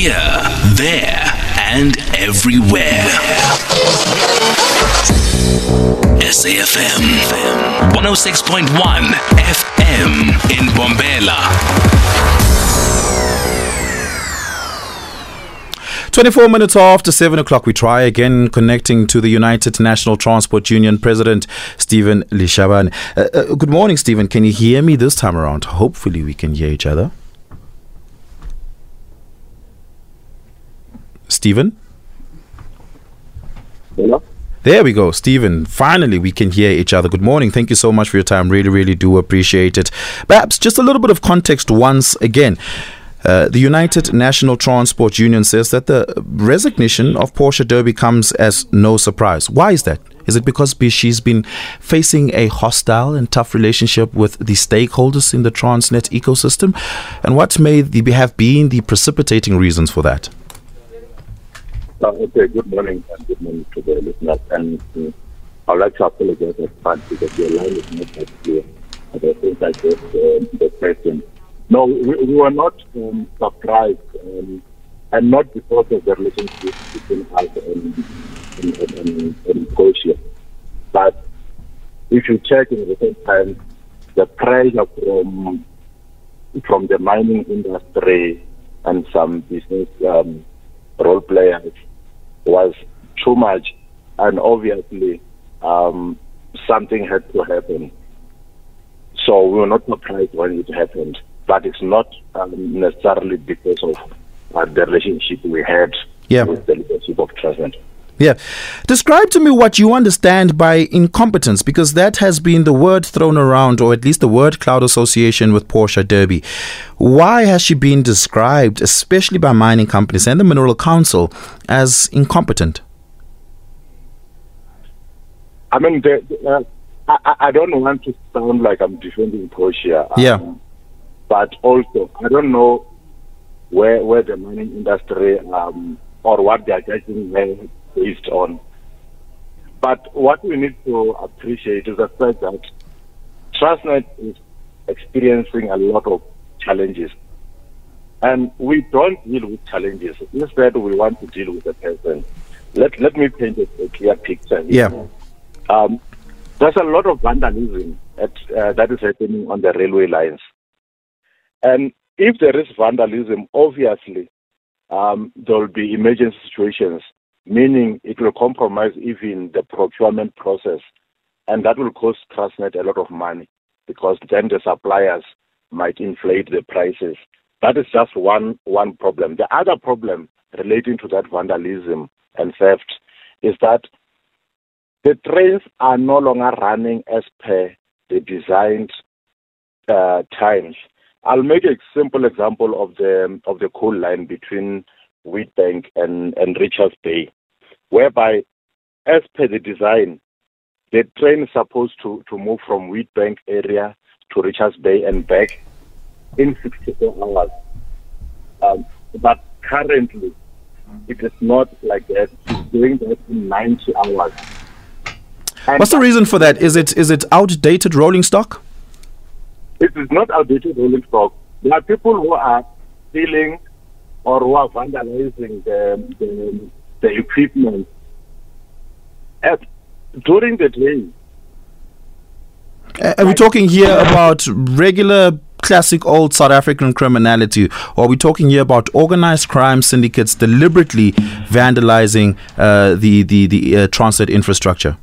Here, there, and everywhere. SAFM 106.1 FM in Bombela. 24 minutes after 7 o'clock, we try again connecting to the United National Transport Union President, Steven Leshabana. Uh, uh, good morning, Steven. Can you hear me this time around? Hopefully, we can hear each other. Steven? Hello? There we go, Steven. Finally, we can hear each other. Good morning. Thank you so much for your time. Really, really do appreciate it. Perhaps just a little bit of context once again. Uh, the United National Transport Union says that the resignation of Portia Derby comes as no surprise. Why is that? Is it because she's been facing a hostile and tough relationship with the stakeholders in the Transnet ecosystem? And what may the, have been the precipitating reasons for that? Uh, okay, good morning and good morning to the listeners. And uh, I'd like to apologize at first because your line is not that clear. I think I just uh, the question. No, we, we were not um, surprised, um, and not because of the relationship between us and, and, and, and Portia. But if you check in the same time, the pressure from from the mining industry and some business um, role players was too much, and obviously um, something had to happen. So we were not surprised when it happened but it's not um, necessarily because of uh, the relationship we had yeah. with the leadership of Transnet. Yeah. Describe to me what you understand by incompetence, because that has been the word thrown around, or at least the word cloud association with Portia Derby. Why has she been described, especially by mining companies and the Mineral Council, as incompetent? I mean, the, uh, I, I, don't want to sound like I'm defending Portia. Yeah. Um, but also, I don't know where where the mining industry um, or what they are judging based on. But what we need to appreciate is the fact that Transnet is experiencing a lot of challenges. And we don't deal with challenges. Instead, we want to deal with the person. Let, let me paint a, a clear picture. Here. Yeah. Um, there's a lot of vandalism at, uh, that is happening on the railway lines. And if there is vandalism, obviously, um, there will be emergency situations, meaning it will compromise even the procurement process. And that will cost Transnet a lot of money because then the suppliers might inflate the prices. That is just one, one problem. The other problem relating to that vandalism and theft is that the trains are no longer running as per the designed uh, times. I'll make a simple example of the of the coal line between Wheatbank and, and Richards Bay, whereby, as per the design, the train is supposed to, to move from Wheatbank area to Richards Bay and back in 64 hours. Um, but currently, it is not like that. It's doing that in 90 hours. And What's the reason for that? Is it is it outdated rolling stock? It is not outdated rolling stock. There are people who are stealing or who are vandalizing the, the, the equipment At, during the day. Uh, are we talking here about regular classic old South African criminality, or are we talking here about organized crime syndicates deliberately vandalizing uh, the the the uh, Transnet infrastructure?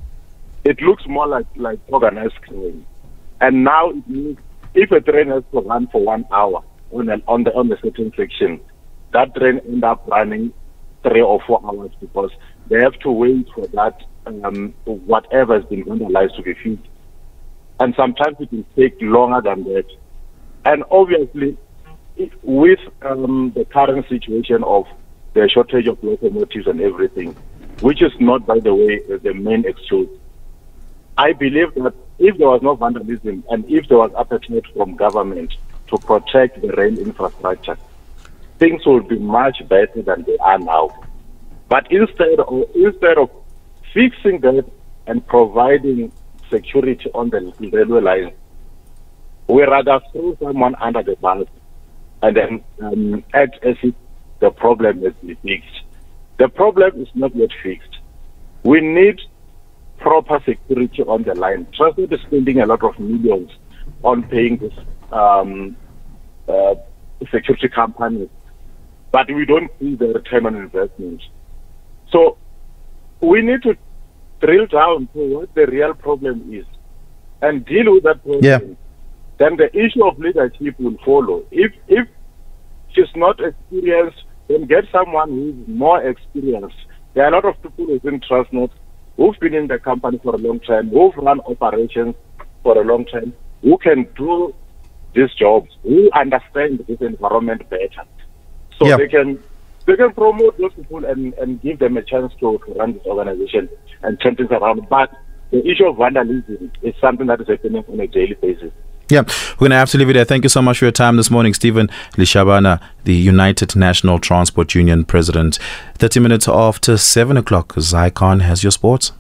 It looks more like like organized crime, and now it means if a train has to run for one hour on an, on the on the certain section, that train end up running three or four hours because they have to wait for that um, whatever has been vandalized to be fixed. And sometimes it will take longer than that. And obviously, with um, the current situation of the shortage of locomotives and everything, which is not, by the way, the main excuse, I believe that if there was no vandalism and if there was appetite from government to protect the rail infrastructure, things will be much better than they are now. But instead of, instead of fixing that and providing security on the railway line, we rather throw someone under the bus and then um, act as if the problem has been fixed. The problem is not yet fixed. We need proper security on the line. Transnet is spending a lot of millions on paying this um, uh, security companies, but we don't see the return on investment. So we need to drill down to what the real problem is and deal with that problem. Yeah. Then the issue of leadership will follow. If if she's not experienced, then get someone who's more experienced. There are a lot of people within Transnet who've been in the company for a long time, who've run operations for a long time, who can do these jobs, who understand this environment better. So Yeah. they can they can promote those people and, and give them a chance to, to run this organization and turn things around. But the issue of vandalism is something that is happening on a daily basis. Yeah, we're going to have to leave it there. Thank you so much for your time this morning, Steven Leshabana, the United National Transport Union president. 30 minutes after 7 o'clock, Zycon has your sports.